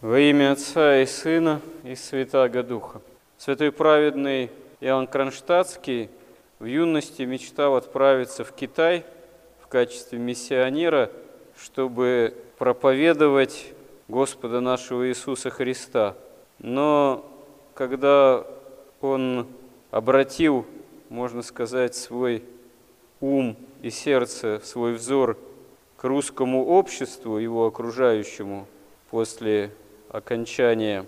Во имя Отца и Сына и Святаго Духа. Святой праведный Иоанн Кронштадтский в юности мечтал отправиться в Китай в качестве миссионера, чтобы проповедовать Господа нашего Иисуса Христа. Но когда он обратил, можно сказать, свой ум и сердце, свой взор к русскому обществу, его окружающему, после окончания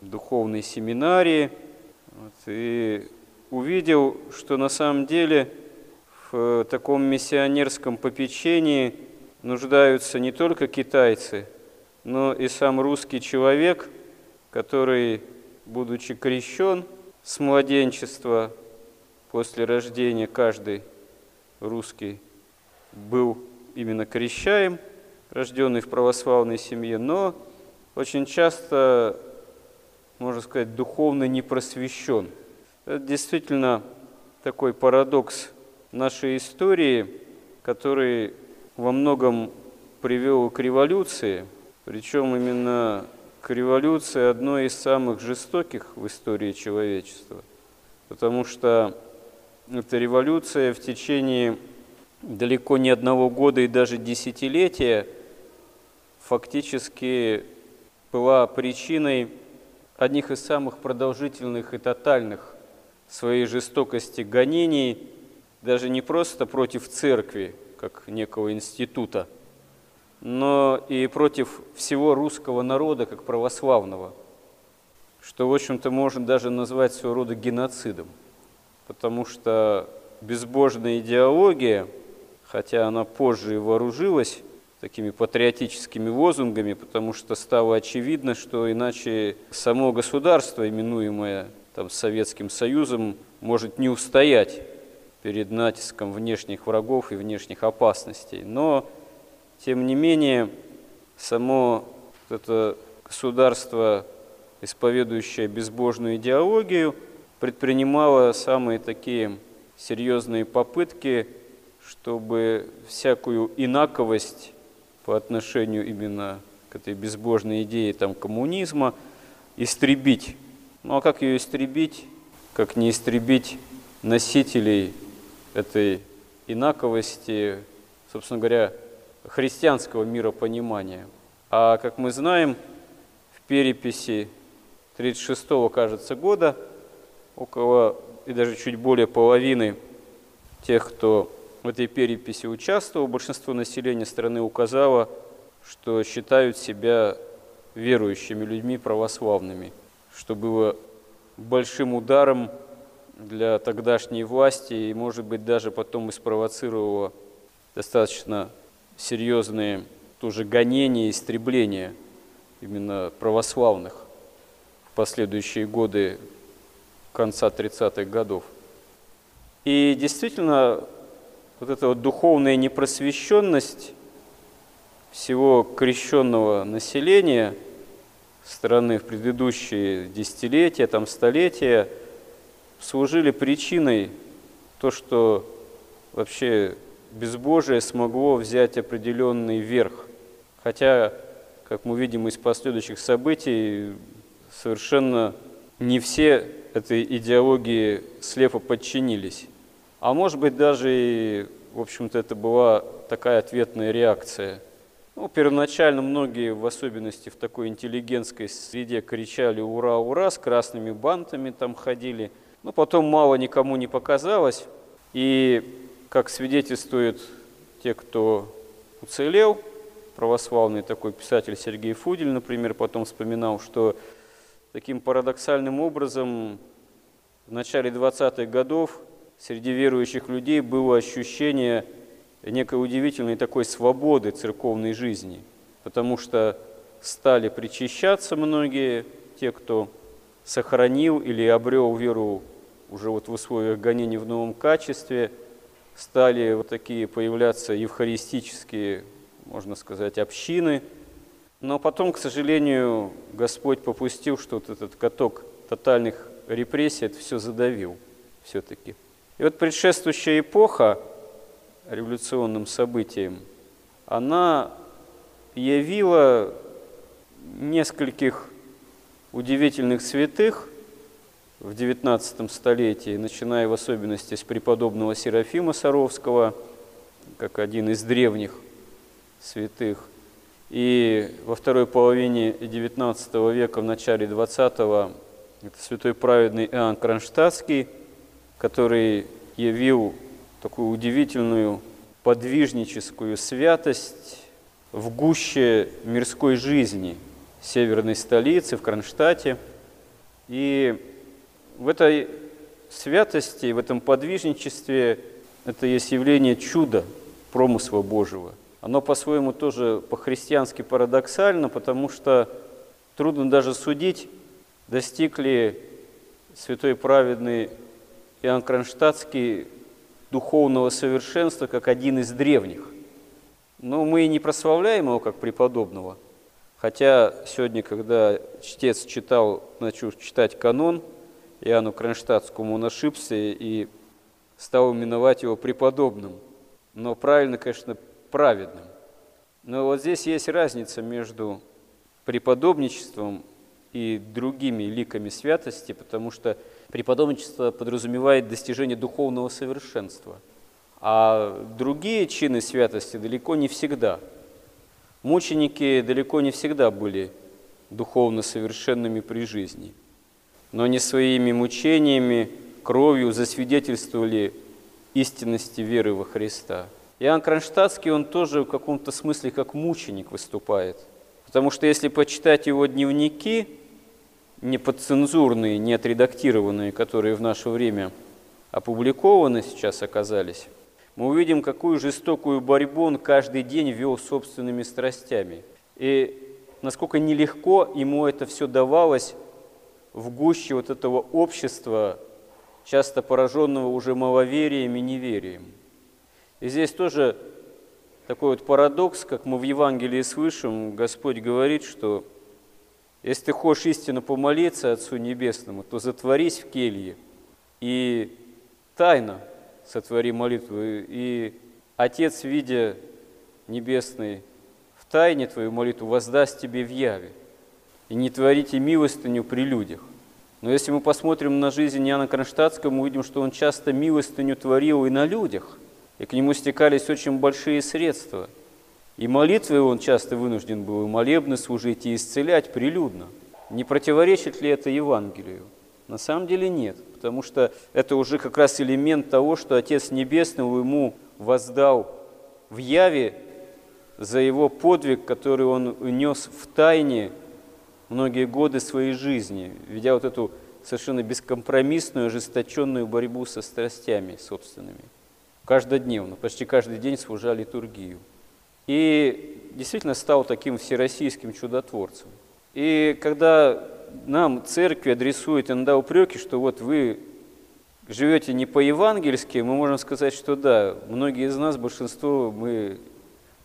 духовной семинарии, вот, и увидел, что на самом деле в таком миссионерском попечении нуждаются не только китайцы, но и сам русский человек, который, будучи крещен с младенчества, после рождения каждый русский был именно крещаем, рожденный в православной семье, но очень часто, можно сказать, духовно не просвещен. Это действительно такой парадокс нашей истории, который во многом привел к революции, причем именно к революции одной из самых жестоких в истории человечества, потому что эта революция в течение далеко не одного года и даже десятилетия фактически была причиной одних из самых продолжительных и тотальных своей жестокости гонений, даже не просто против церкви, как некого института, но и против всего русского народа, как православного, что, в общем-то, можно даже назвать своего рода геноцидом, потому что безбожная идеология – хотя она позже и вооружилась такими патриотическими лозунгами, потому что стало очевидно, что иначе само государство, именуемое там, Советским Союзом, может не устоять перед натиском внешних врагов и внешних опасностей. Но, тем не менее, само это государство, исповедующее безбожную идеологию, предпринимало самые такие серьезные попытки чтобы всякую инаковость по отношению именно к этой безбожной идее там, коммунизма истребить. Ну а как ее истребить, как не истребить носителей этой инаковости, собственно говоря, христианского миропонимания. А как мы знаем, в переписи 36-го, кажется, года около и даже чуть более половины тех, кто в этой переписи участвовало, большинство населения страны указало, что считают себя верующими людьми православными, что было большим ударом для тогдашней власти и, может быть, даже потом и спровоцировало достаточно серьезные тоже гонения истребления именно православных в последующие годы конца 30-х годов. И действительно, вот эта вот духовная непросвещенность всего крещенного населения страны в предыдущие десятилетия, там столетия, служили причиной то, что вообще безбожие смогло взять определенный верх. Хотя, как мы видим из последующих событий, совершенно не все этой идеологии слепо подчинились. А может быть, даже и, в общем-то, это была такая ответная реакция. Ну, первоначально многие, в особенности в такой интеллигентской среде, кричали «Ура, ура!» с красными бантами там ходили. Но потом мало никому не показалось. И, как свидетельствуют те, кто уцелел, православный такой писатель Сергей Фудель, например, потом вспоминал, что таким парадоксальным образом в начале 20-х годов среди верующих людей было ощущение некой удивительной такой свободы церковной жизни, потому что стали причащаться многие, те, кто сохранил или обрел веру уже вот в условиях гонений в новом качестве, стали вот такие появляться евхаристические, можно сказать, общины. Но потом, к сожалению, Господь попустил, что вот этот каток тотальных репрессий это все задавил все-таки. И вот предшествующая эпоха революционным событиям, она явила нескольких удивительных святых в XIX столетии, начиная в особенности с преподобного Серафима Саровского, как один из древних святых, и во второй половине XIX века, в начале XX, это святой праведный Иоанн Кронштадтский, который явил такую удивительную подвижническую святость в гуще мирской жизни северной столицы, в Кронштадте. И в этой святости, в этом подвижничестве это есть явление чуда, промысла Божьего. Оно по-своему тоже по-христиански парадоксально, потому что трудно даже судить, достиг ли святой праведный Иоанн Кронштадтский духовного совершенства как один из древних. Но мы и не прославляем его как преподобного. Хотя сегодня, когда чтец читал, начал читать канон, Иоанну Кронштадтскому он ошибся и стал именовать его преподобным. Но правильно, конечно, праведным. Но вот здесь есть разница между преподобничеством и другими ликами святости, потому что преподобничество подразумевает достижение духовного совершенства, а другие чины святости далеко не всегда. Мученики далеко не всегда были духовно совершенными при жизни, но они своими мучениями, кровью засвидетельствовали истинности веры во Христа. Иоанн Кронштадтский, он тоже в каком-то смысле как мученик выступает. Потому что если почитать его дневники, не подцензурные, не отредактированные, которые в наше время опубликованы сейчас оказались, мы увидим, какую жестокую борьбу он каждый день вел собственными страстями. И насколько нелегко ему это все давалось в гуще вот этого общества, часто пораженного уже маловерием и неверием. И здесь тоже такой вот парадокс, как мы в Евангелии слышим, Господь говорит, что если ты хочешь истинно помолиться Отцу Небесному, то затворись в келье и тайно сотвори молитву. И Отец, видя Небесный в тайне твою молитву, воздаст тебе в яве. И не творите милостыню при людях. Но если мы посмотрим на жизнь Иоанна Кронштадтского, мы увидим, что он часто милостыню творил и на людях, и к нему стекались очень большие средства – и молитвой он часто вынужден был и молебны служить, и исцелять прилюдно. Не противоречит ли это Евангелию? На самом деле нет, потому что это уже как раз элемент того, что Отец Небесный ему воздал в яве за его подвиг, который он нес в тайне многие годы своей жизни, ведя вот эту совершенно бескомпромиссную, ожесточенную борьбу со страстями собственными. Каждодневно, почти каждый день служа литургию и действительно стал таким всероссийским чудотворцем. И когда нам церкви адресует иногда упреки, что вот вы живете не по-евангельски, мы можем сказать, что да, многие из нас, большинство, мы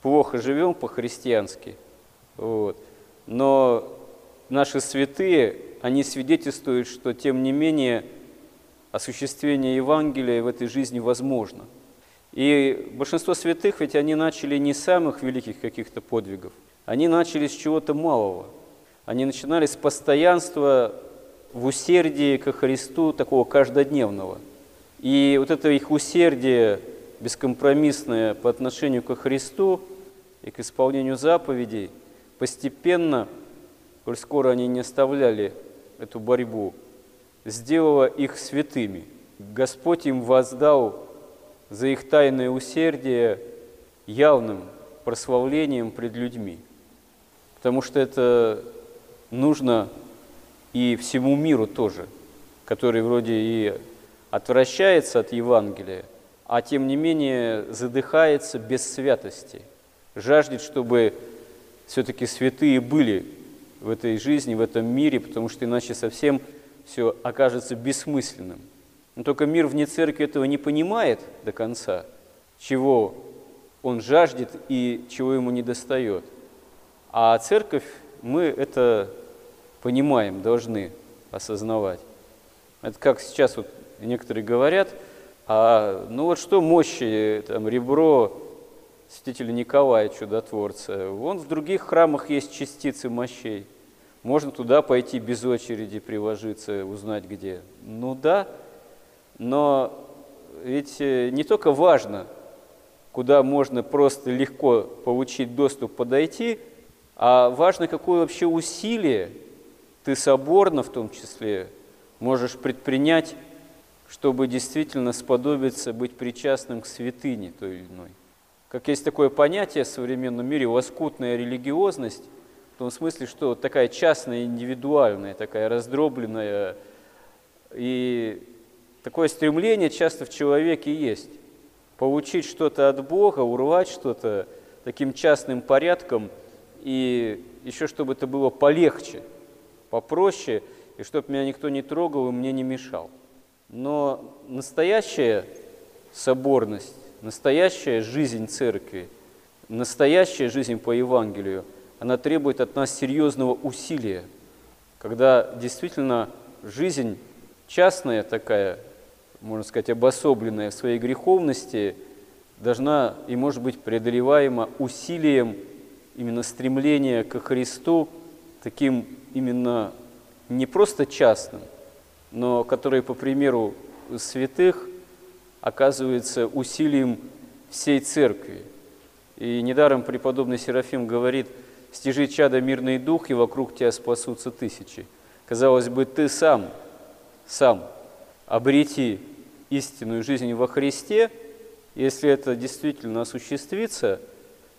плохо живем по-христиански. Вот. Но наши святые, они свидетельствуют, что тем не менее осуществление Евангелия в этой жизни возможно – и большинство святых, ведь они начали не с самых великих каких-то подвигов, они начали с чего-то малого. Они начинали с постоянства в усердии ко Христу, такого каждодневного. И вот это их усердие бескомпромиссное по отношению ко Христу и к исполнению заповедей, постепенно, коль скоро они не оставляли эту борьбу, сделало их святыми. Господь им воздал за их тайное усердие явным прославлением пред людьми. Потому что это нужно и всему миру тоже, который вроде и отвращается от Евангелия, а тем не менее задыхается без святости, жаждет, чтобы все-таки святые были в этой жизни, в этом мире, потому что иначе совсем все окажется бессмысленным. Но только мир вне церкви этого не понимает до конца, чего он жаждет и чего ему не достает. А церковь, мы это понимаем, должны осознавать. Это как сейчас вот некоторые говорят, а ну вот что мощи, там, ребро святителя Николая Чудотворца, вон в других храмах есть частицы мощей – Можно туда пойти без очереди, приложиться, узнать где. Ну да, но ведь э, не только важно, куда можно просто легко получить доступ, подойти, а важно, какое вообще усилие ты соборно в том числе можешь предпринять, чтобы действительно сподобиться быть причастным к святыне той или иной. Как есть такое понятие в современном мире – лоскутная религиозность, в том смысле, что такая частная, индивидуальная, такая раздробленная. И такое стремление часто в человеке есть. Получить что-то от Бога, урвать что-то таким частным порядком, и еще чтобы это было полегче, попроще, и чтобы меня никто не трогал и мне не мешал. Но настоящая соборность, настоящая жизнь церкви, настоящая жизнь по Евангелию – она требует от нас серьезного усилия, когда действительно жизнь частная такая, можно сказать, обособленная в своей греховности, должна и может быть преодолеваема усилием именно стремления ко Христу, таким именно не просто частным, но который, по примеру святых, оказывается усилием всей церкви. И недаром преподобный Серафим говорит – стяжи чада мирный дух, и вокруг тебя спасутся тысячи. Казалось бы, ты сам, сам обрети истинную жизнь во Христе, если это действительно осуществится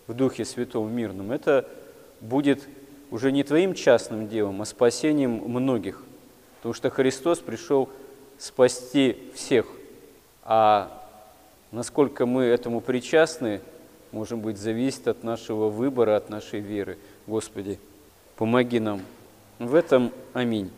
в Духе Святом Мирном, это будет уже не твоим частным делом, а спасением многих. Потому что Христос пришел спасти всех. А насколько мы этому причастны – может быть, зависит от нашего выбора, от нашей веры. Господи, помоги нам. В этом аминь.